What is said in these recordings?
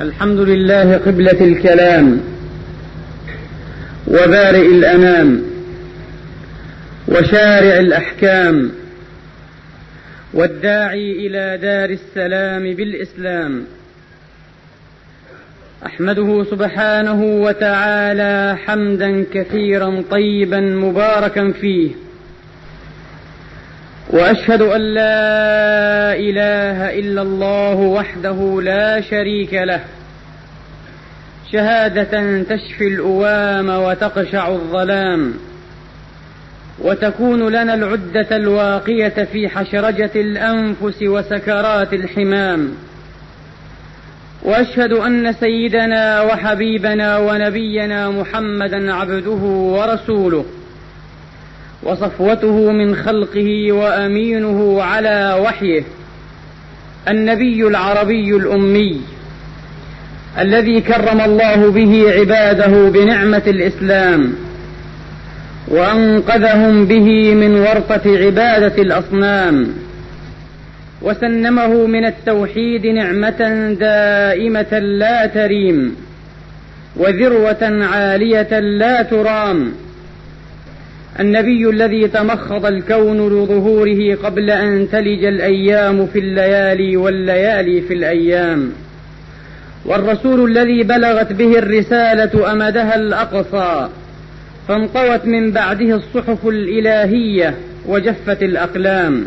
الحمد لله قبلة الكلام وبارئ الأنام وشارع الأحكام والداعي إلى دار السلام بالإسلام. أحمده سبحانه وتعالى حمدا كثيرا طيبا مباركا فيه. وأشهد أن لا إله إلا الله وحده لا شريك له. شهادة تشفي الأوام وتقشع الظلام. وتكون لنا العدة الواقية في حشرجة الأنفس وسكرات الحمام. وأشهد أن سيدنا وحبيبنا ونبينا محمدا عبده ورسوله. وصفوته من خلقه وأمينه على وحيه النبي العربي الأمي الذي كرم الله به عباده بنعمة الإسلام وأنقذهم به من ورطة عبادة الأصنام وسنمه من التوحيد نعمة دائمة لا تريم وذروة عالية لا ترام. النبي الذي تمخض الكون لظهوره قبل أن تلج الأيام في الليالي والليالي في الأيام. والرسول الذي بلغت به الرسالة أمدها الأقصى فانطوت من بعده الصحف الإلهية وجفت الأقلام.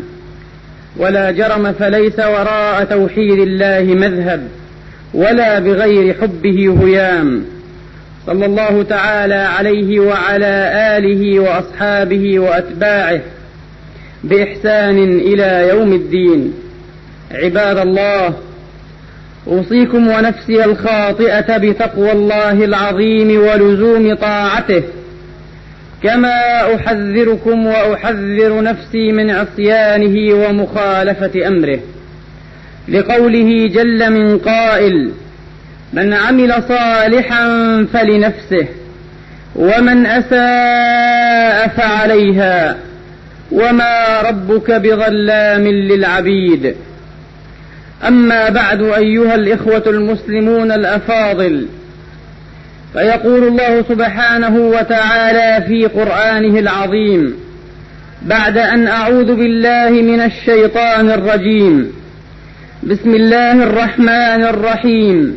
ولا جرم فليس وراء توحيد الله مذهب ولا بغير حبه هيام صلى الله تعالى عليه وعلى آله وأصحابه وأتباعه بإحسان إلى يوم الدين. عباد الله أوصيكم ونفسي الخاطئة بتقوى الله العظيم ولزوم طاعته. كما أحذركم وأحذر نفسي من عصيانه ومخالفة أمره. لقوله جل من قائل من عمل صالحا فلنفسه ومن أساء فعليها وما ربك بظلام للعبيد. أما بعد أيها الإخوة المسلمون الأفاضل فيقول الله سبحانه وتعالى في قرآنه العظيم بعد أن أعوذ بالله من الشيطان الرجيم. بسم الله الرحمن الرحيم.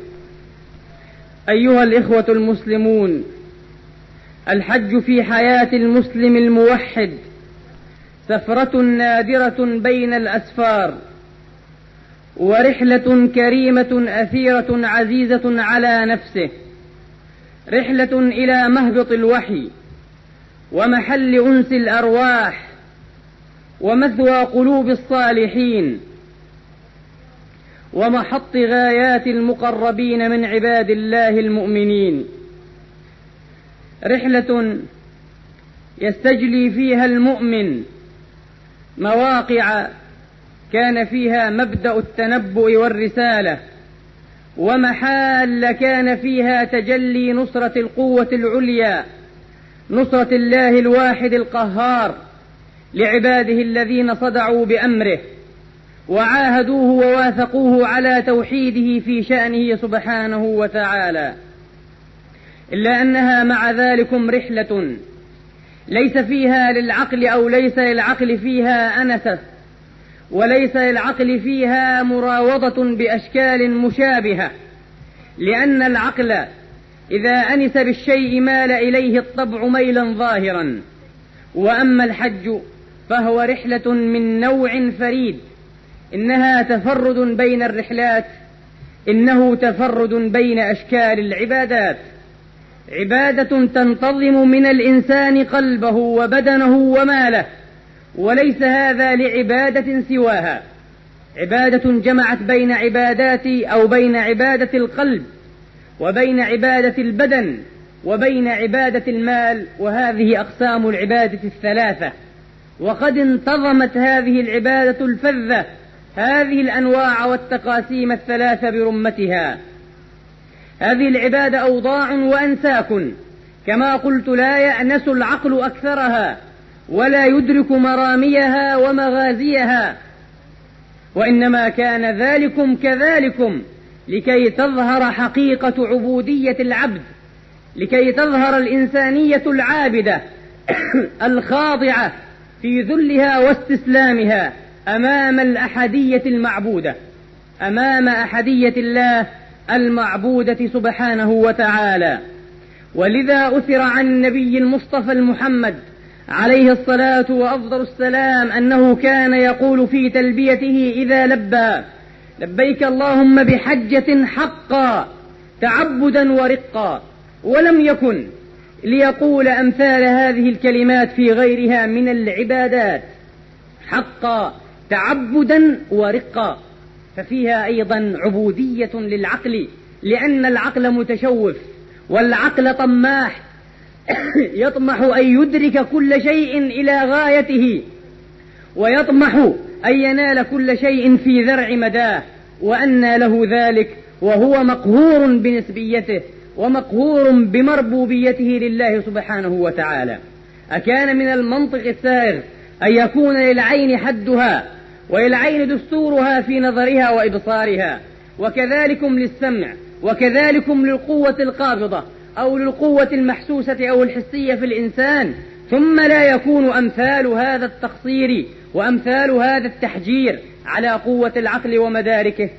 أيها الإخوة المسلمون الحج في حياة المسلم الموحد سفرة نادرة بين الأسفار ورحلة كريمة أثيرة عزيزة على نفسه رحلة إلى مهبط الوحي ومحل أنس الأرواح ومثوى قلوب الصالحين. ومحط غايات المقربين من عباد الله المؤمنين. رحلة يستجلي فيها المؤمن مواقع كان فيها مبدأ التنبؤ والرسالة ومحال كان فيها تجلي نصرة القوة العليا نصرة الله الواحد القهار لعباده الذين صدعوا بأمره. وعاهدوه وواثقوه على توحيده في شأنه سبحانه وتعالى. إلا أنها مع ذلكم رحلة. ليس فيها للعقل أو ليس للعقل فيها أنسة وليس للعقل فيها مراوضة بأشكال مشابهة. لأن العقل إذا أنس بالشيء مال إليه الطبع ميلا ظاهرا. وأما الحج فهو رحلة من نوع فريد. إنها تفرد بين الرحلات إنه تفرد بين أشكال العبادات. عبادة تنتظم من الإنسان قلبه وبدنه وماله وليس هذا لعبادة سواها. عبادة جمعت بين عبادات أو بين عبادة القلب وبين عبادة البدن وبين عبادة المال وهذه أقسام العبادة الثلاثة. وقد انتظمت هذه العبادة الفذة هذه الأنواع والتقاسيم الثلاثة برمتها. هذه العبادة أوضاع وأنساك. كما قلت لا يأنس العقل أكثرها ولا يدرك مراميها ومغازيها. وإنما كان ذلكم كذلكم لكي تظهر حقيقة عبودية العبد لكي تظهر الإنسانية العابدة الخاضعة في ذلها واستسلامها. أمام الأحدية المعبودة أمام أحدية الله المعبودة سبحانه وتعالى. ولذا أثر عن النبي المصطفى المحمد عليه الصلاة وأفضل السلام أنه كان يقول في تلبيته إذا لبى لبيك اللهم بحجة حقا تعبدا ورقا ولم يكن ليقول أمثال هذه الكلمات في غيرها من العبادات. حقا. تعبدا ورقا ففيها أيضا عبودية للعقل لأن العقل متشوف والعقل طماح يطمح أن يدرك كل شيء إلى غايته ويطمح أن ينال كل شيء في ذرع مداه وأنى له ذلك وهو مقهور بنسبيته ومقهور بمربوبيته لله سبحانه وتعالى. أكان من المنطق السائغ أن يكون للعين حدها وللعين دستورها في نظرها وإبصارها. وكذلكم للسمع وكذلكم للقوة القابضة أو للقوة المحسوسة أو الحسية في الإنسان. ثم لا يكون أمثال هذا التقصير وأمثال هذا التحجير على قوة العقل ومداركه.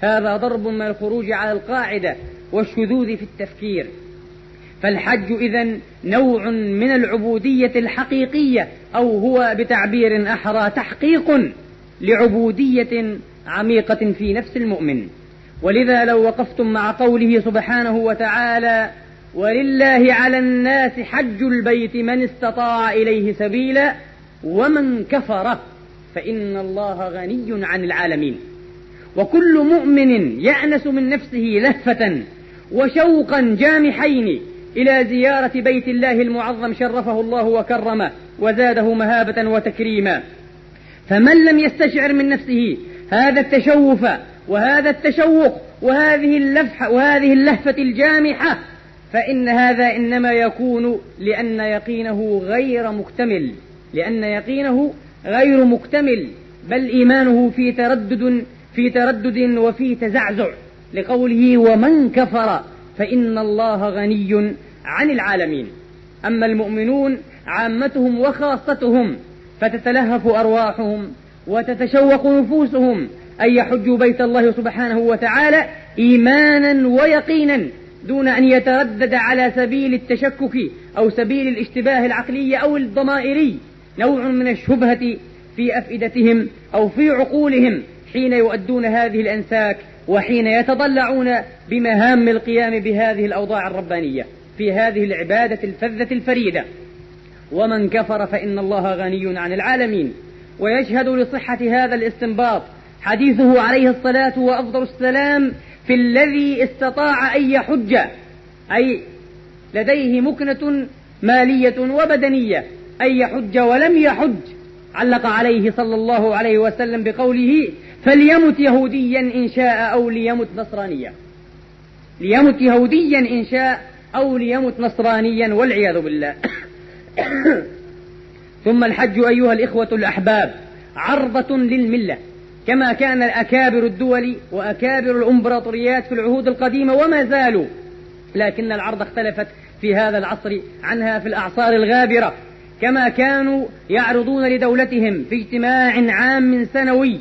هذا ضرب من الخروج على القاعدة والشذوذ في التفكير. فالحج إذا نوع من العبودية الحقيقية أو هو بتعبير أحرى تحقيق. لعبودية عميقة في نفس المؤمن. ولذا لو وقفتم مع قوله سبحانه وتعالى ولله على الناس حج البيت من استطاع إليه سبيلا ومن كفر فإن الله غني عن العالمين وكل مؤمن يأنس من نفسه لهفة وشوقا جامحين إلى زيارة بيت الله المعظم شرفه الله وكرمه وزاده مهابة وتكريما. فمن لم يستشعر من نفسه هذا التشوف وهذا التشوق وهذه اللفحة وهذه اللهفة الجامحة فإن هذا إنما يكون لأن يقينه غير مكتمل لأن يقينه غير مكتمل بل إيمانه في تردد في تردد وفي تزعزع لقوله ومن كفر فإن الله غني عن العالمين. أما المؤمنون عامتهم وخاصتهم فتتلهف أرواحهم وتتشوق نفوسهم أن يحجوا بيت الله سبحانه وتعالى إيمانا ويقينا دون أن يتردد على سبيل التشكك أو سبيل الاشتباه العقلي أو الضمائري. نوع من الشبهة في أفئدتهم أو في عقولهم حين يؤدون هذه الأنساك وحين يتضلعون بمهام القيام بهذه الأوضاع الربانية في هذه العبادة الفذة الفريدة. ومن كفر فإن الله غني عن العالمين. ويشهد لصحة هذا الاستنباط حديثه عليه الصلاة وأفضل السلام في الذي استطاع أن يحج. أي لديه مكنة مالية وبدنية أن يحج ولم يحج. علق عليه صلى الله عليه وسلم بقوله فليمت يهوديا إن شاء أو ليمت نصرانيا. ليمت يهوديا إن شاء أو ليمت نصرانيا والعياذ بالله. ثم الحج أيها الإخوة الأحباب عرضة للملة كما كان أكابر الدول وأكابر الإمبراطوريات في العهود القديمة وما زالوا. لكن العرض اختلفت في هذا العصر عنها في الأعصار الغابرة كما كانوا يعرضون لدولتهم في اجتماع عام سنوي.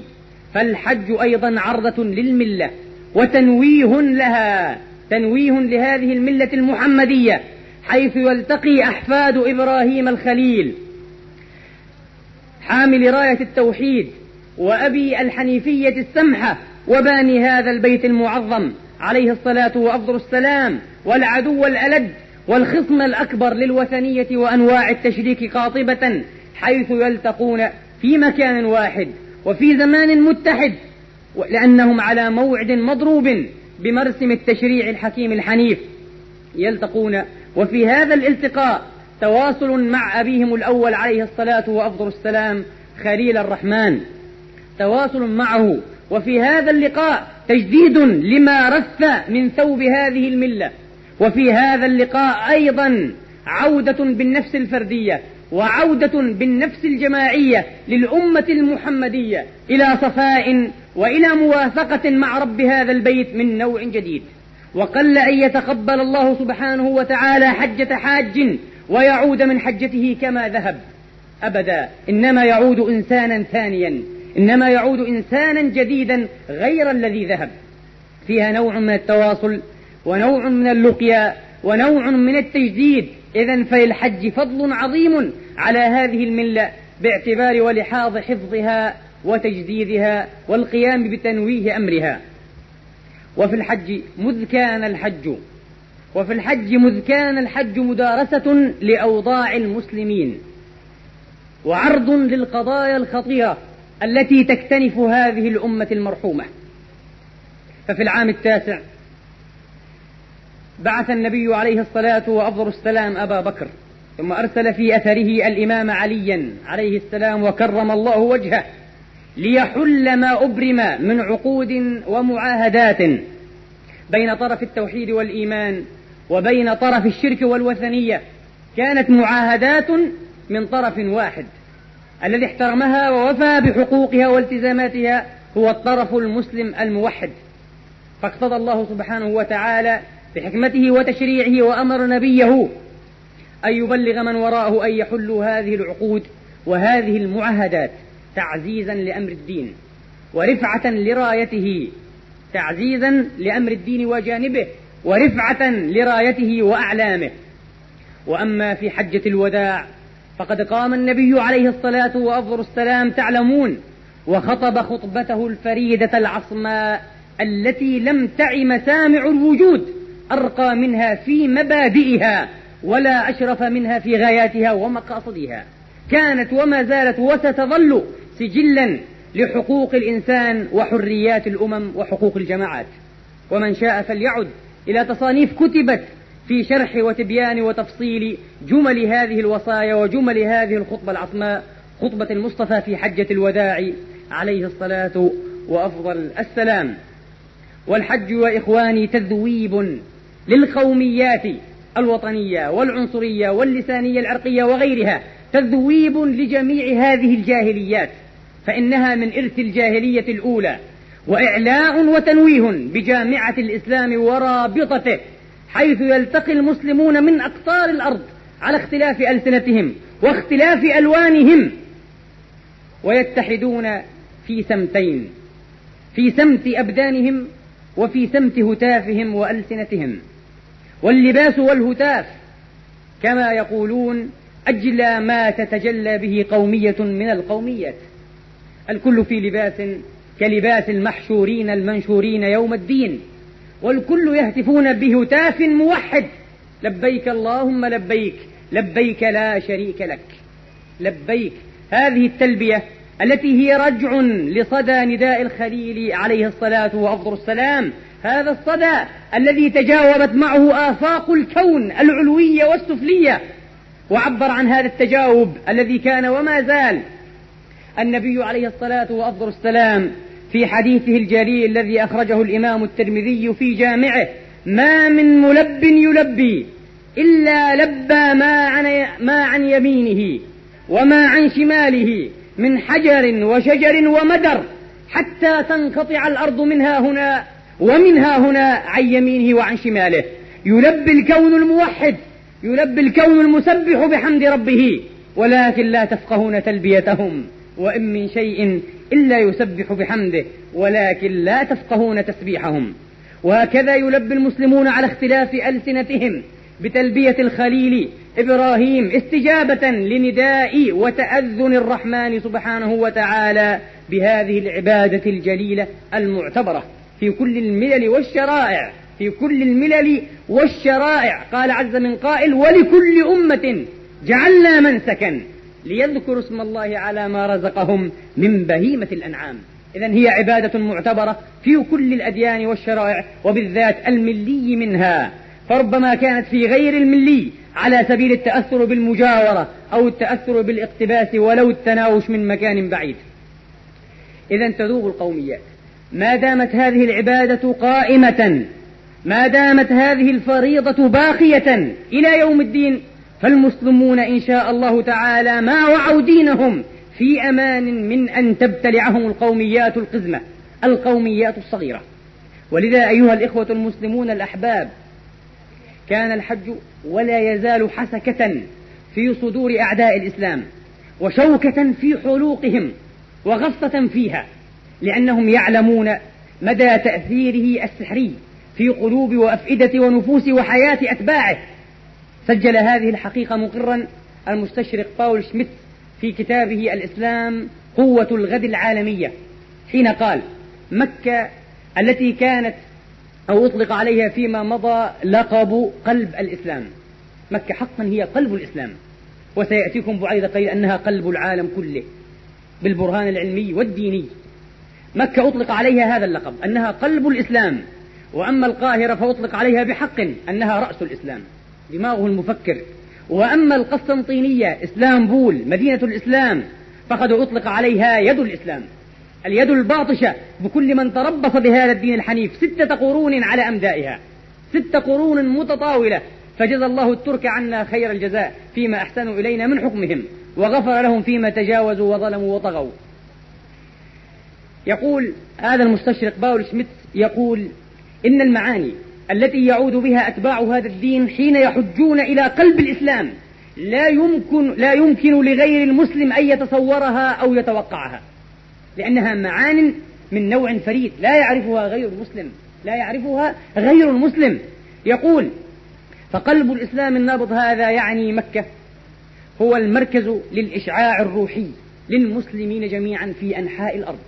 فالحج أيضا عرضة للملة وتنويه لها تنويه لهذه الملة المحمدية. حيث يلتقي أحفاد إبراهيم الخليل. حامل راية التوحيد وأبي الحنيفية السمحة وباني هذا البيت المعظم عليه الصلاة وأفضل السلام والعدو الألد والخصم الأكبر للوثنية وأنواع التشريك قاطبة حيث يلتقون في مكان واحد وفي زمان متحد لأنهم على موعد مضروب بمرسم التشريع الحكيم الحنيف. يلتقون وفي هذا الالتقاء تواصل مع أبيهم الأول عليه الصلاة وأفضل السلام خليل الرحمن. تواصل معه. وفي هذا اللقاء تجديد لما رث من ثوب هذه الملة. وفي هذا اللقاء أيضا عودة بالنفس الفردية وعودة بالنفس الجماعية للأمة المحمدية إلى صفاء وإلى موافقة مع رب هذا البيت من نوع جديد. وقل أن يتقبل الله سبحانه وتعالى حجة حاج ويعود من حجته كما ذهب. أبدا. إنما يعود إنسانا ثانيا. إنما يعود إنسانا جديدا غير الذي ذهب. فيها نوع من التواصل ونوع من اللقيا ونوع من التجديد. إذا فللحج فضل عظيم على هذه الملة باعتبار ولحاظ حفظها وتجديدها والقيام بتنويه أمرها. وفي الحج مذ كان الحج. وفي الحج مذ كان الحج مدارسة لأوضاع المسلمين. وعرض للقضايا الخطيرة التي تكتنف هذه الأمة المرحومة. ففي العام التاسع بعث النبي عليه الصلاة وأفضل السلام أبا بكر ثم أرسل في أثره الإمام عليا عليه السلام وكرم الله وجهه. ليحل ما أبرم من عقود ومعاهدات بين طرف التوحيد والإيمان وبين طرف الشرك والوثنية. كانت معاهدات من طرف واحد. الذي احترمها ووفى بحقوقها والتزاماتها هو الطرف المسلم الموحد. فاقتضى الله سبحانه وتعالى بحكمته وتشريعه وأمر نبيه أن يبلغ من وراءه أن يحلوا هذه العقود وهذه المعاهدات. تعزيزا لأمر الدين ورفعة لرايته تعزيزا لأمر الدين وجانبه ورفعة لرايته وأعلامه. وأما في حجة الوداع فقد قام النبي عليه الصلاة وأفضل السلام تعلمون وخطب خطبته الفريدة العصماء التي لم تعي مسامع الوجود أرقى منها في مبادئها ولا أشرف منها في غاياتها ومقاصدها. كانت وما زالت وستظل سجلا لحقوق الإنسان وحريات الأمم وحقوق الجماعات. ومن شاء فليعد. إلى تصانيف كتبت في شرح وتبيان وتفصيل جمل هذه الوصايا وجمل هذه الخطبة العصماء خطبة المصطفى في حجة الوداع عليه الصلاة وأفضل السلام. والحج وإخواني تذويب للقوميات الوطنية والعنصرية واللسانية العرقية وغيرها تذويب لجميع هذه الجاهليات. فإنها من إرث الجاهلية الأولى وإعلاء وتنويه بجامعة الإسلام ورابطته حيث يلتقي المسلمون من أقطار الأرض على اختلاف ألسنتهم واختلاف ألوانهم. ويتحدون في سمتين في سمت أبدانهم وفي سمت هتافهم وألسنتهم. واللباس والهتاف كما يقولون أجلى ما تتجلى به قومية من القوميات. الكل في لباس كلباس المحشورين المنشورين يوم الدين والكل يهتفون بهتاف موحد لبيك اللهم لبيك لبيك لا شريك لك. لبيك هذه التلبية التي هي رجع لصدى نداء الخليل عليه الصلاة وأفضل السلام. هذا الصدى الذي تجاوبت معه آفاق الكون العلوية والسفلية. وعبر عن هذا التجاوب الذي كان وما زال النبي عليه الصلاة وأفضل السلام في حديثه الجليل الذي أخرجه الإمام الترمذي في جامعه ما من ملب يلبي إلا لبى ما عن, ما عن يمينه وما عن شماله من حجر وشجر ومدر حتى تنقطع الأرض منها هنا ومنها هنا عن يمينه وعن شماله. يلبي الكون الموحد يلبي الكون المسبح بحمد ربه ولكن لا تفقهون تلبيتهم. وإن من شيء إلا يسبح بحمده ولكن لا تفقهون تسبيحهم. وهكذا يلبي المسلمون على اختلاف ألسنتهم بتلبية الخليل إبراهيم استجابة لنداء وتأذن الرحمن سبحانه وتعالى بهذه العبادة الجليلة المعتبرة في كل الملل والشرائع في كل الملل والشرائع. قال عز من قائل ولكل أمة جعلنا منسكا ليذكروا اسم الله على ما رزقهم من بهيمة الأنعام. إذا هي عبادة معتبرة في كل الأديان والشرائع وبالذات الملي منها. فربما كانت في غير الملي على سبيل التأثر بالمجاورة أو التأثر بالاقتباس ولو التناوش من مكان بعيد. إذا تذوب القوميات. ما دامت هذه العبادة قائمة ما دامت هذه الفريضة باقية إلى يوم الدين فالمسلمون إن شاء الله تعالى ما وعوا دينهم في أمان من أن تبتلعهم القوميات القزمة القوميات الصغيرة. ولذا أيها الإخوة المسلمون الأحباب كان الحج ولا يزال حسكة في صدور أعداء الإسلام وشوكة في حلوقهم وغصة فيها لأنهم يعلمون مدى تأثيره السحري في قلوب وأفئدة ونفوس وحياة أتباعه. سجل هذه الحقيقة مقرا المستشرق باول شميت في كتابه الإسلام قوة الغد العالمية حين قال مكة التي كانت أو أطلق عليها فيما مضى لقب قلب الإسلام. مكة حقا هي قلب الإسلام وسيأتيكم بعيد قليل أنها قلب العالم كله بالبرهان العلمي والديني. مكة أطلق عليها هذا اللقب أنها قلب الإسلام وأما القاهرة فأطلق عليها بحق أنها رأس الإسلام. دماغه المفكر. وأما القسطنطينية إسلامبول مدينة الإسلام فقد أطلق عليها يد الإسلام. اليد الباطشة بكل من تربص بهذا الدين الحنيف ستة قرون على أمدائها. ست قرون متطاولة. فجزى الله الترك عنا خير الجزاء فيما أحسنوا إلينا من حكمهم وغفر لهم فيما تجاوزوا وظلموا وطغوا. يقول هذا المستشرق باول شميت يقول إن المعاني التي يعود بها أتباع هذا الدين حين يحجون إلى قلب الإسلام. لا يمكن لا يمكن لغير المسلم أن يتصورها أو يتوقعها لأنها معان من نوع فريد. لا يعرفها غير المسلم لا يعرفها غير المسلم. يقول فقلب الإسلام النابض هذا يعني مكة هو المركز للإشعاع الروحي للمسلمين جميعا في أنحاء الأرض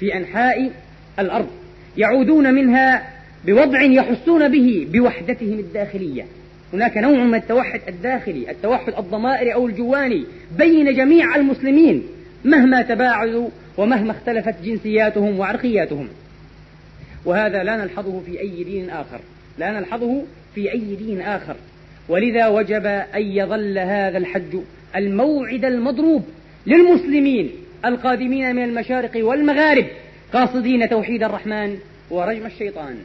في أنحاء الأرض. يعودون منها بوضع يحسون به بوحدتهم الداخلية. هناك نوع من التوحد الداخلي التوحد الضمائري أو الجواني بين جميع المسلمين مهما تباعدوا ومهما اختلفت جنسياتهم وعرقياتهم. وهذا لا نلحظه في أي دين آخر. لا نلحظه في أي دين آخر. ولذا وجب أن يظل هذا الحج الموعد المضروب للمسلمين القادمين من المشارق والمغارب قاصدين توحيد الرحمن ورجم الشيطان.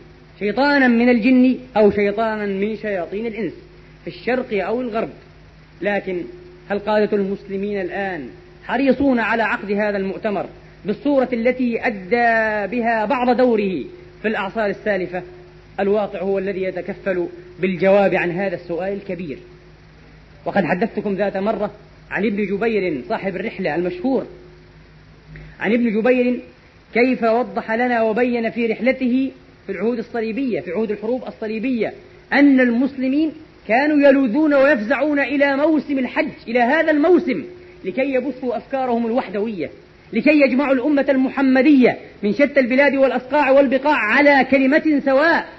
شيطانا من الجن أو شيطانا من شياطين الإنس في الشرق أو الغرب. لكن هل قادة المسلمين الآن حريصون على عقد هذا المؤتمر بالصورة التي أدى بها بعض دوره في الأعصار السالفة؟ الواقع هو الذي يتكفل بالجواب عن هذا السؤال الكبير. وقد حدثتكم ذات مرة عن ابن جبير صاحب الرحلة المشهور. عن ابن جبير كيف وضح لنا وبين في رحلته في العهود الصليبية في عهود الحروب الصليبية أن المسلمين كانوا يلوذون ويفزعون إلى موسم الحج إلى هذا الموسم لكي يبثوا أفكارهم الوحدوية لكي يجمعوا الأمة المحمدية من شتى البلاد والأصقاع والبقاع على كلمة سواء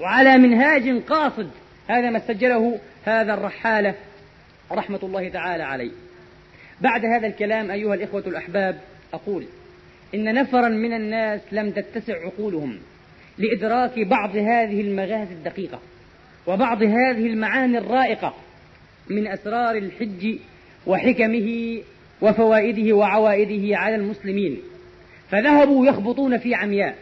وعلى منهاج قاصد. هذا ما سجله هذا الرحالة رحمة الله تعالى عليه. بعد هذا الكلام أيها الإخوة الأحباب أقول إن نفرا من الناس لم تتسع عقولهم. لإدراك بعض هذه المغازي الدقيقة وبعض هذه المعاني الرائقة من أسرار الحج وحكمه وفوائده وعوائده على المسلمين. فذهبوا يخبطون في عمياء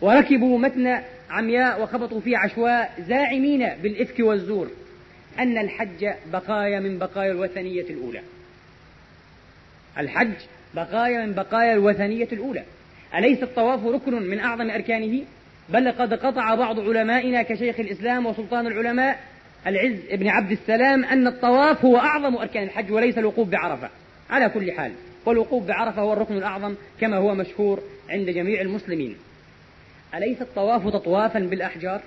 وركبوا متن عمياء وخبطوا في عشواء زاعمين بالإفك والزور. أن الحج بقايا من بقايا الوثنية الأولى. الحج بقايا من بقايا الوثنية الأولى. أليس الطواف ركن من أعظم أركانه؟ بل قد قطع بعض علمائنا كشيخ الإسلام وسلطان العلماء العز بن عبد السلام أن الطواف هو أعظم أركان الحج وليس الوقوف بعرفة. على كل حال والوقوف بعرفة هو الركن الأعظم كما هو مشهور عند جميع المسلمين. أليس الطواف تطوافا بالأحجار؟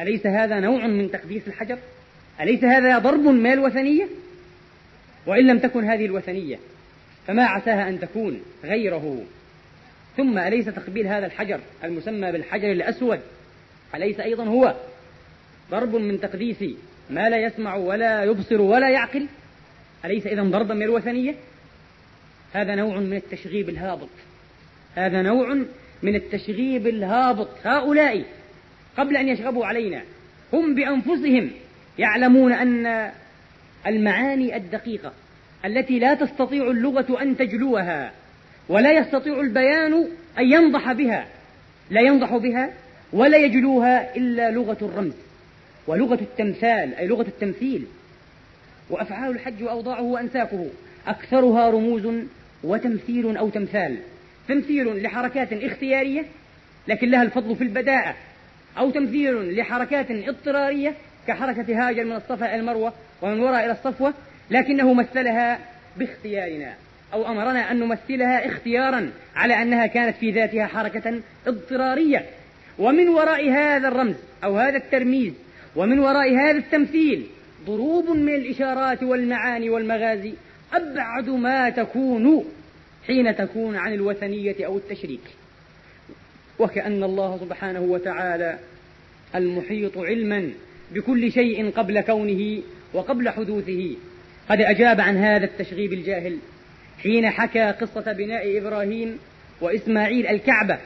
أليس هذا نوع من تقديس الحجر؟ أليس هذا ضرب من الوثنية؟ وإن لم تكن هذه الوثنية فما عساها أن تكون غيره؟ ثم أليس تقبيل هذا الحجر المسمى بالحجر الأسود؟ أليس أيضا هو. ضرب من تقديس ما لا يسمع ولا يبصر ولا يعقل. أليس إذا ضربا من الوثنية؟ هذا نوع من التشغيب الهابط. هذا نوع من التشغيب الهابط. هؤلاء قبل أن يشغبوا علينا هم بأنفسهم يعلمون أن المعاني الدقيقة التي لا تستطيع اللغة أن تجلوها. ولا يستطيع البيان أن ينضح بها. لا ينضح بها ولا يجلوها إلا لغة الرمز ولغة التمثال أي لغة التمثيل. وأفعال الحج وأوضاعه وأنساكه أكثرها رموز وتمثيل أو تمثال. تمثيل لحركات اختيارية لكن لها الفضل في البداءة. أو تمثيل لحركات اضطرارية كحركة هاجر من الصفا إلى المروة ومن وراء إلى الصفوة لكنه مثلها باختيارنا. أو أمرنا أن نمثلها اختيارا على أنها كانت في ذاتها حركة اضطرارية. ومن وراء هذا الرمز أو هذا الترميز ومن وراء هذا التمثيل ضروب من الإشارات والمعاني والمغازي أبعد ما تكون حين تكون عن الوثنية أو التشريك. وكأن الله سبحانه وتعالى المحيط علما بكل شيء قبل كونه وقبل حدوثه. قد أجاب عن هذا التشغيب الجاهل حين حكى قصة بناء إبراهيم وإسماعيل الكعبة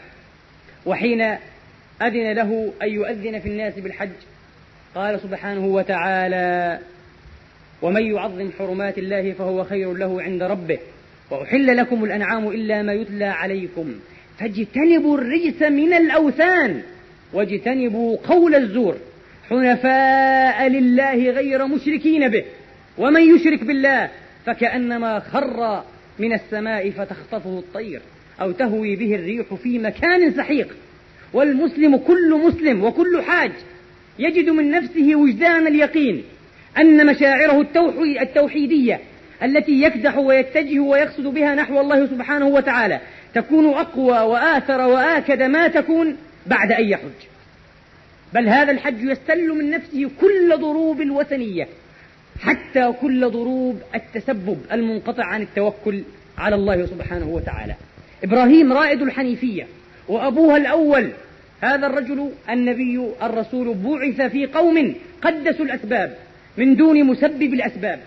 وحين أذن له أن يؤذن في الناس بالحج قال سبحانه وتعالى ومن يعظم حرمات الله فهو خير له عند ربه وأحل لكم الأنعام إلا ما يتلى عليكم فاجتنبوا الرجس من الأوثان واجتنبوا قول الزور حنفاء لله غير مشركين به ومن يشرك بالله فكأنما خر من السماء فتخطفه الطير أو تهوي به الريح في مكان سحيق. والمسلم كل مسلم وكل حاج يجد من نفسه وجدان اليقين أن مشاعره التوحيدية التي يكدح ويتجه ويقصد بها نحو الله سبحانه وتعالى تكون أقوى وآثر وآكد ما تكون بعد أن يحج. بل هذا الحج يستل من نفسه كل ضروب الوثنية. حتى كل ضروب التسبب المنقطع عن التوكل على الله سبحانه وتعالى. إبراهيم رائد الحنيفية وأبوها الأول هذا الرجل النبي الرسول بعث في قوم قدسوا الأسباب من دون مسبب الأسباب.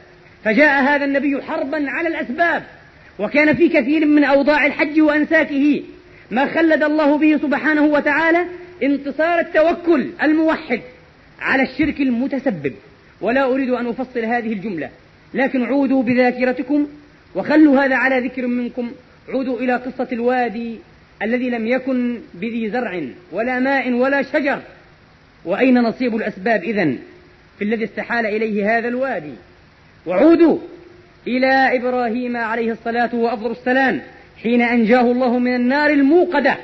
فجاء هذا النبي حربا على الأسباب وكان في كثير من أوضاع الحج وأنساكه. ما خلد الله به سبحانه وتعالى انتصار التوكل الموحد على الشرك المتسبب. ولا أريد أن أفصل هذه الجملة لكن عودوا بذاكرتكم وخلوا هذا على ذكر منكم. عودوا إلى قصة الوادي الذي لم يكن بذي زرع ولا ماء ولا شجر. وأين نصيب الأسباب إذن في الذي استحال إليه هذا الوادي؟ وعودوا إلى إبراهيم عليه الصلاة وأفضل السلام حين أنجاه الله من النار الموقدة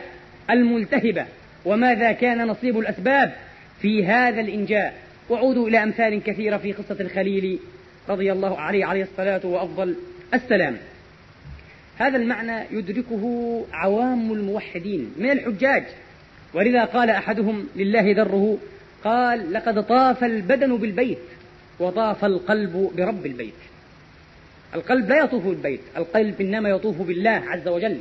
الملتهبة. وماذا كان نصيب الأسباب في هذا الإنجاء؟ وعودوا إلى أمثال كثيرة في قصة الخليل رضي الله عليه عليه الصلاة وأفضل السلام. هذا المعنى يدركه عوام الموحدين من الحجاج. ولذا قال أحدهم لله دره قال لقد طاف البدن بالبيت وطاف القلب برب البيت. القلب لا يطوف بالبيت القلب إنما يطوف بالله عز وجل.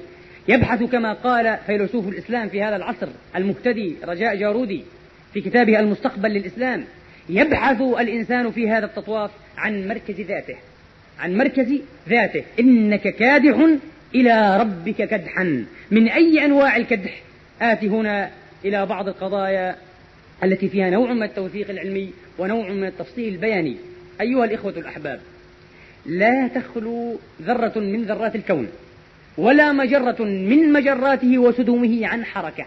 يبحث كما قال فيلسوف الإسلام في هذا العصر المهتدي رجاء جارودي في كتابه المستقبل للإسلام يبحث الإنسان في هذا التطواف عن مركز ذاته. عن مركز ذاته. إنك كادح إلى ربك كدحا. من أي أنواع الكدح؟ آتي هنا إلى بعض القضايا التي فيها نوع من التوثيق العلمي ونوع من التفصيل البياني. أيها الإخوة الأحباب لا تخلو ذرة من ذرات الكون ولا مجرة من مجراته وسدومه عن حركة.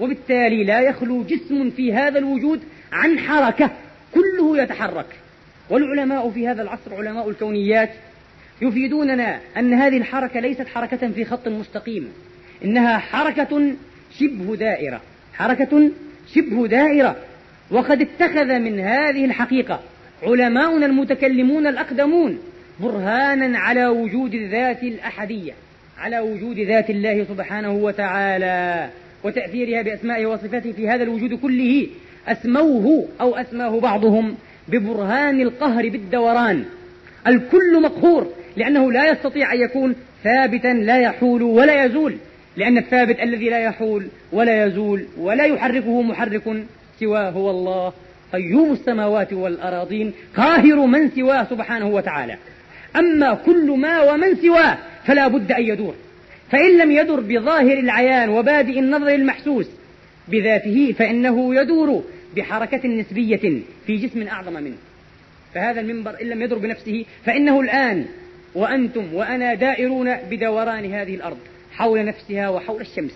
وبالتالي لا يخلو جسم في هذا الوجود عن حركة. كله يتحرك. والعلماء في هذا العصر علماء الكونيات يفيدوننا أن هذه الحركة ليست حركة في خط مستقيم. إنها حركة شبه دائرة حركة شبه دائرة. وقد اتخذ من هذه الحقيقة علماؤنا المتكلمون الأقدمون برهانا على وجود الذات الأحدية على وجود ذات الله سبحانه وتعالى وتأثيرها بأسمائه وصفاته في هذا الوجود كله. أسموه أو أسماه بعضهم ببرهان القهر بالدوران. الكل مقهور لأنه لا يستطيع أن يكون ثابتا لا يحول ولا يزول لأن الثابت الذي لا يحول ولا يزول ولا يحركه محرك سواه هو الله قيوم السماوات والأراضين قاهر من سواه سبحانه وتعالى. أما كل ما ومن سواه فلا بد أن يدور. فإن لم يدر بظاهر العيان وبادئ النظر المحسوس بذاته فإنه يدور بحركة نسبية في جسم أعظم منه. فهذا المنبر إن لم يدر بنفسه فإنه الآن وأنتم وأنا دائرون بدوران هذه الأرض حول نفسها وحول الشمس.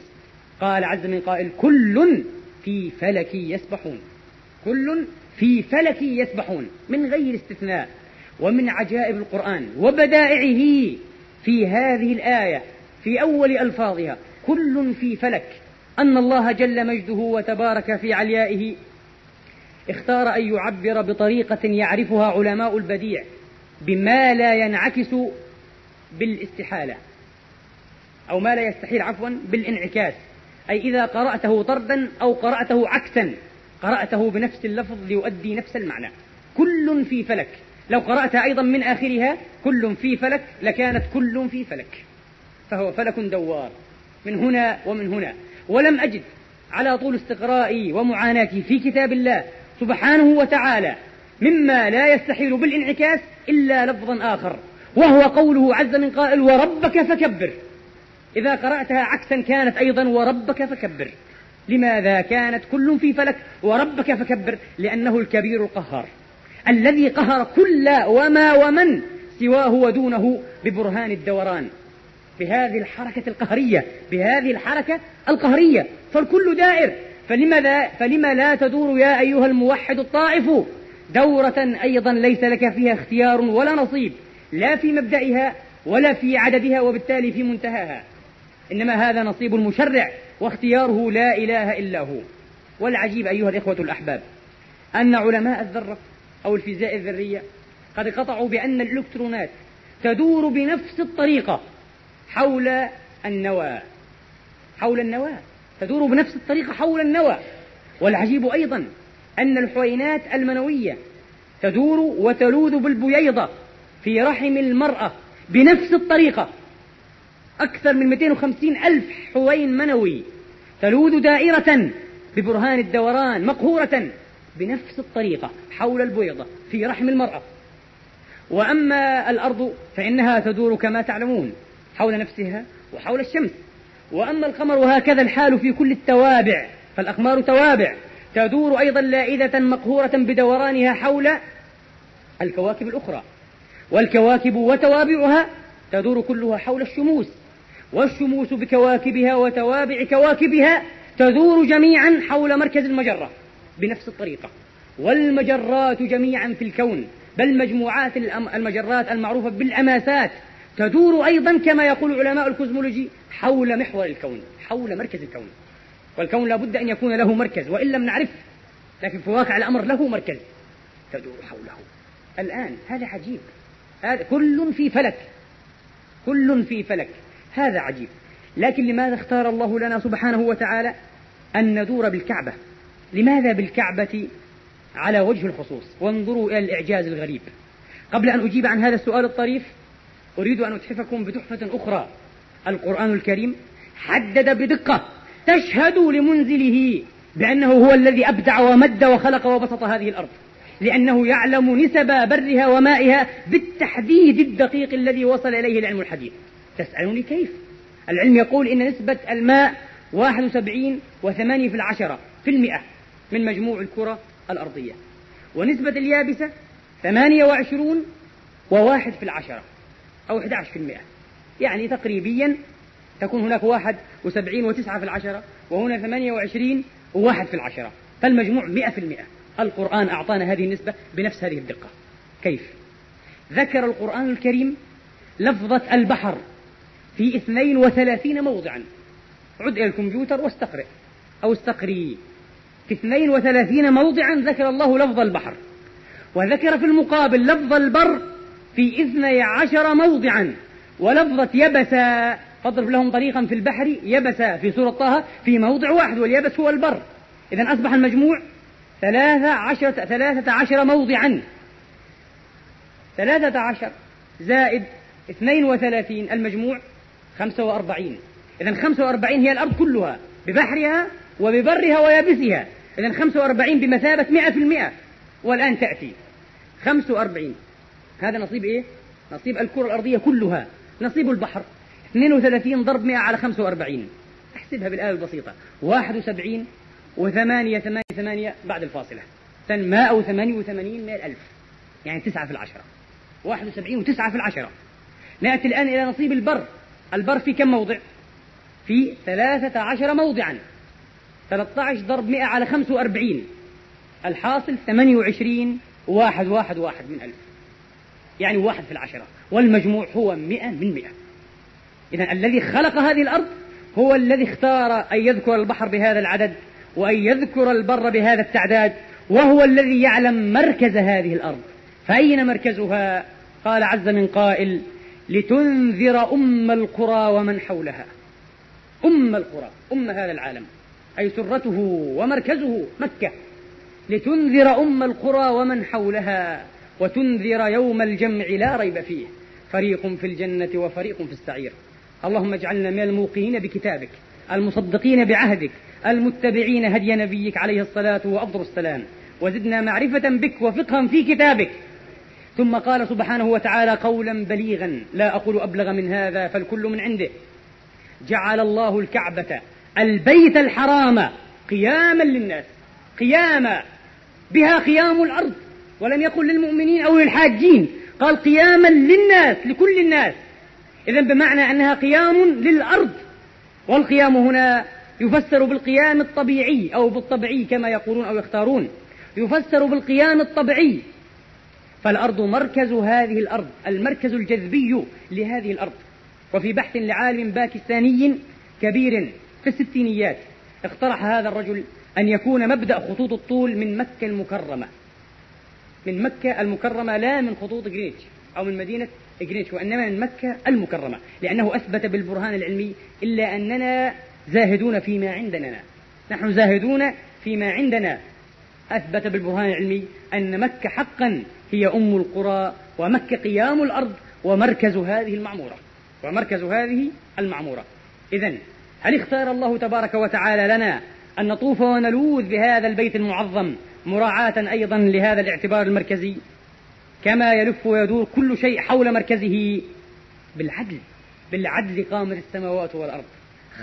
قال عز من قائل كل في فلك يسبحون. كل في فلك يسبحون من غير استثناء ومن عجائب القرآن وبدائعه في هذه الآية في أول ألفاظها. كل في فلك. أن الله جل مجده وتبارك في عليائه اختار أن يعبر بطريقة يعرفها علماء البديع بما لا ينعكس بالاستحالة أو ما لا يستحيل عفوا بالانعكاس. أي إذا قرأته طردا أو قرأته عكسا قرأته بنفس اللفظ ليؤدي نفس المعنى. كل في فلك. لو قرأتها أيضا من آخرها كل في فلك لكانت كل في فلك. فهو فلك دوار. من هنا ومن هنا. ولم أجد على طول استقرائي ومعاناتي في كتاب الله سبحانه وتعالى مما لا يستحيل بالانعكاس إلا لفظا آخر وهو قوله عز من قائل وربك فكبر إذا قرأتها عكسا كانت أيضا وربك فكبر لماذا كانت كل في فلك وربك فكبر لأنه الكبير القهار الذي قهر كل وما ومن سواه ودونه ببرهان الدوران. بهذه الحركة القهرية بهذه الحركة القهرية. فالكل دائر. فلما لا, فلما لا تدور يا أيها الموحد الطائف؟ دورة أيضا ليس لك فيها اختيار ولا نصيب لا في مبدئها ولا في عددها وبالتالي في منتهاها. إنما هذا نصيب المشرع واختياره لا إله إلا هو. والعجيب أيها الإخوة الأحباب أن علماء الذرة أو الفيزياء الذرية قد قطعوا بأن الإلكترونات تدور بنفس الطريقة حول النواة حول النواة تدور بنفس الطريقة حول النواة والعجيب أيضا أن الحوينات المنوية تدور وتلوذ بالبييضة في رحم المرأة بنفس الطريقة. أكثر من 250 ألف حوين منوي تلوذ دائرة ببرهان الدوران مقهورة بنفس الطريقة حول البيضة في رحم المرأة. وأما الأرض فإنها تدور كما تعلمون حول نفسها وحول الشمس. وأما القمر وهكذا الحال في كل التوابع فالأقمار توابع. تدور أيضا لائذة مقهورة بدورانها حول الكواكب الأخرى. والكواكب وتوابعها تدور كلها حول الشموس. والشموس بكواكبها وتوابع كواكبها تدور جميعا حول مركز المجرة بنفس الطريقة. والمجرات جميعا في الكون بل مجموعات المجرات المعروفة بالأماسات تدور أيضا كما يقول علماء الكوزمولوجي حول محور الكون حول مركز الكون. والكون لابد أن يكون له مركز وإن لم نعرف لكن في واقع الأمر له مركز. تدور حوله. الآن هذا عجيب. هذا كل في فلك. كل في فلك. هذا عجيب. لكن لماذا اختار الله لنا سبحانه وتعالى أن ندور بالكعبة؟ لماذا بالكعبة على وجه الخصوص؟ وانظروا إلى الإعجاز الغريب. قبل أن أجيب عن هذا السؤال الطريف أريد أن أتحفكم بتحفة أخرى. القرآن الكريم حدد بدقة تشهد لمنزله بأنه هو الذي أبدع ومد وخلق وبسط هذه الأرض لأنه يعلم نسب برها ومائها بالتحديد الدقيق الذي وصل إليه العلم الحديث. تسألوني كيف؟ العلم يقول إن نسبة الماء واحد وسبعين وثمانية في العشرة في المئة من مجموع الكرة الأرضية ونسبة اليابسة ثمانية وعشرون وواحد في العشرة. أو 11 في المئة. يعني تقريبيا تكون هناك واحد وسبعين وتسعة في العشرة وهنا ثمانية وعشرين وواحد في العشرة. فالمجموع مئة في المئة. القرآن أعطانا هذه النسبة بنفس هذه الدقة. كيف؟ ذكر القرآن الكريم لفظة البحر في اثنين وثلاثين موضعا. عد إلى الكمبيوتر واستقرئ. أو استقري. في اثنين وثلاثين موضعا ذكر الله لفظ البحر. وذكر في المقابل لفظ البر في إثني عشر موضعا. ولفظة يبس فاضرب لهم طريقا في البحر يبس في سورة طه في موضع واحد واليبس هو البر. إذا أصبح المجموع ثلاثة عشر ثلاثة عشر موضعا. ثلاثة عشر زائد اثنين وثلاثين المجموع خمسة وأربعين. إذا خمسة وأربعين هي الأرض كلها ببحرها وببرها ويابسها. إذا خمسة وأربعين بمثابة مئة في المئة والآن تأتي. خمسة وأربعين. هذا نصيب إيه؟ نصيب الكرة الأرضية كلها. نصيب البحر. 32 ضرب 100 على 45 احسبها بالآلة البسيطة. 71 وثمانية ثمانية ثمانية بعد الفاصلة. ماء وثمانية وثمانين من الألف يعني تسعة في العشرة. واحد وسبعين وتسعة في العشرة. نأتي الآن إلى نصيب البر. البر في كم موضع؟ في ثلاثة عشر موضعا. 13 ضرب 100 على 45 الحاصل 28 واحد واحد واحد من ألف. يعني واحد في العشرة. والمجموع هو مئة من مئة. إذا الذي خلق هذه الأرض هو الذي اختار أن يذكر البحر بهذا العدد وأن يذكر البر بهذا التعداد وهو الذي يعلم مركز هذه الأرض. فأين مركزها؟ قال عز من قائل لتنذر أم القرى ومن حولها. أم القرى أم هذا العالم. أي سرته ومركزه مكة. لتنذر أم القرى ومن حولها. وتنذر يوم الجمع لا ريب فيه. فريق في الجنة وفريق في السعير. اللهم اجعلنا من الموقنين بكتابك المصدقين بعهدك المتبعين هدي نبيك عليه الصلاة وأفضل السلام. وزدنا معرفة بك وفقها في كتابك. ثم قال سبحانه وتعالى قولا بليغا لا أقول أبلغ من هذا فالكل من عنده. جعل الله الكعبة البيت الحرام قياما للناس. قياما بها قيام الأرض. ولم يقل للمؤمنين أو للحاجين. قال قياما للناس لكل الناس. إذا بمعنى أنها قيام للأرض. والقيام هنا يفسر بالقيام الطبيعي أو بالطبيعي كما يقولون أو يختارون. يفسر بالقيام الطبيعي. فالأرض مركز هذه الأرض المركز الجذبي لهذه الأرض. وفي بحث لعالم باكستاني كبير في الستينيات اقترح هذا الرجل أن يكون مبدأ خطوط الطول من مكة المكرمة. من مكة المكرمة لا من خطوط جريتش أو من مدينة جريتش وإنما من مكة المكرمة لأنه أثبت بالبرهان العلمي إلا أننا زاهدون فيما عندنا. نحن زاهدون فيما عندنا. أثبت بالبرهان العلمي أن مكة حقا هي أم القرى ومكة قيام الأرض ومركز هذه المعمورة ومركز هذه المعمورة. إذا هل اختار الله تبارك وتعالى لنا أن نطوف ونلوذ بهذا البيت المعظم مراعاة أيضا لهذا الاعتبار المركزي كما يلف ويدور كل شيء حول مركزه بالعدل بالعدل قامت السماوات والأرض.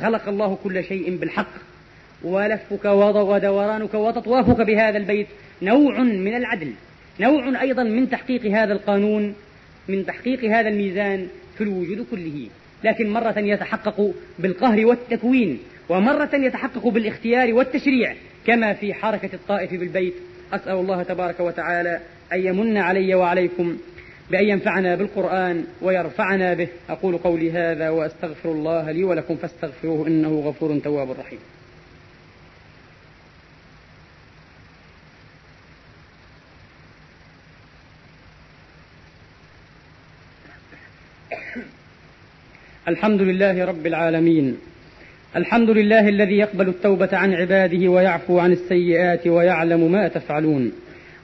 خلق الله كل شيء بالحق ولفك ودورانك وتطوافك بهذا البيت نوع من العدل نوع أيضا من تحقيق هذا القانون من تحقيق هذا الميزان في الوجود كله. لكن مرة يتحقق بالقهر والتكوين ومرة يتحقق بالإختيار والتشريع كما في حركة الطائف بالبيت. أسأل الله تبارك وتعالى أن يمن علي وعليكم بأن ينفعنا بالقرآن ويرفعنا به. أقول قولي هذا وأستغفر الله لي ولكم فاستغفروه إنه غفور تواب رحيم. الحمد لله رب العالمين. الحمد لله الذي يقبل التوبة عن عباده ويعفو عن السيئات ويعلم ما تفعلون.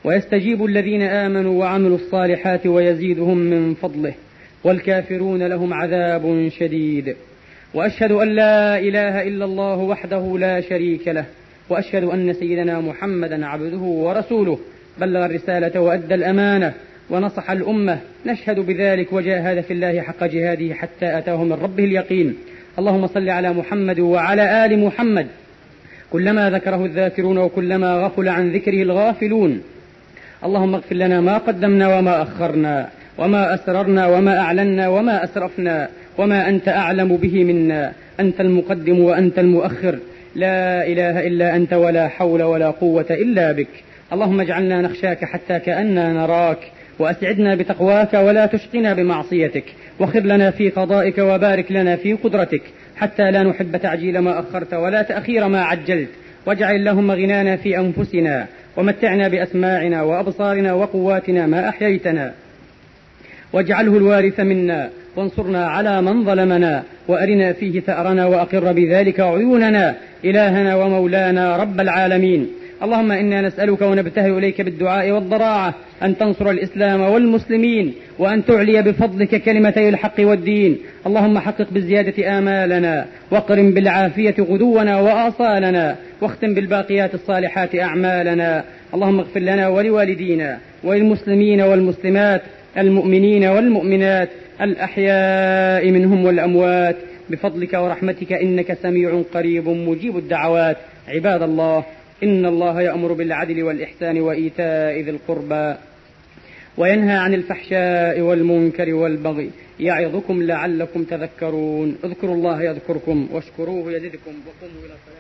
ويستجيب الذين آمنوا وعملوا الصالحات ويزيدهم من فضله. والكافرون لهم عذاب شديد. وأشهد أن لا إله إلا الله وحده لا شريك له. وأشهد أن سيدنا محمدا عبده ورسوله. بلغ الرسالة وأدى الأمانة ونصح الأمة. نشهد بذلك وجاهد في الله حق جهاده حتى أتاه من ربه اليقين. اللهم صل على محمد وعلى آل محمد. كلما ذكره الذاكرون وكلما غفل عن ذكره الغافلون. اللهم اغفر لنا ما قدمنا وما أخرنا وما أسررنا وما أعلنا وما أسرفنا وما أنت أعلم به منا. أنت المقدم وأنت المؤخر. لا إله إلا أنت ولا حول ولا قوة إلا بك. اللهم اجعلنا نخشاك حتى كأننا نراك. وأسعدنا بتقواك ولا تشقنا بمعصيتك. وخر لنا في قضائك وبارك لنا في قدرتك. حتى لا نحب تعجيل ما أخرت ولا تأخير ما عجلت. واجعل اللهم غنانا في أنفسنا. ومتعنا بأسماعنا وأبصارنا وقواتنا ما أحييتنا. واجعله الوارث منا. وانصرنا على من ظلمنا. وأرنا فيه ثأرنا وأقر بذلك عيوننا. إلهنا ومولانا رب العالمين. اللهم إنا نسألك ونبتهل إليك بالدعاء والضراعة أن تنصر الإسلام والمسلمين وأن تعلي بفضلك كلمتي الحق والدين. اللهم حقق بالزيادة آمالنا واقرم بالعافية غدونا وآصالنا واختم بالباقيات الصالحات أعمالنا. اللهم اغفر لنا ولوالدينا وللمسلمين والمسلمات المؤمنين والمؤمنات الأحياء منهم والأموات. بفضلك ورحمتك إنك سميع قريب مجيب الدعوات. عباد الله إن الله يأمر بالعدل والإحسان وإيتاء ذي القربى وينهى عن الفحشاء والمنكر والبغي يعظكم لعلكم تذكرون. اذكروا الله يذكركم واشكروه يزدكم وقوموا إلى صلاتكم.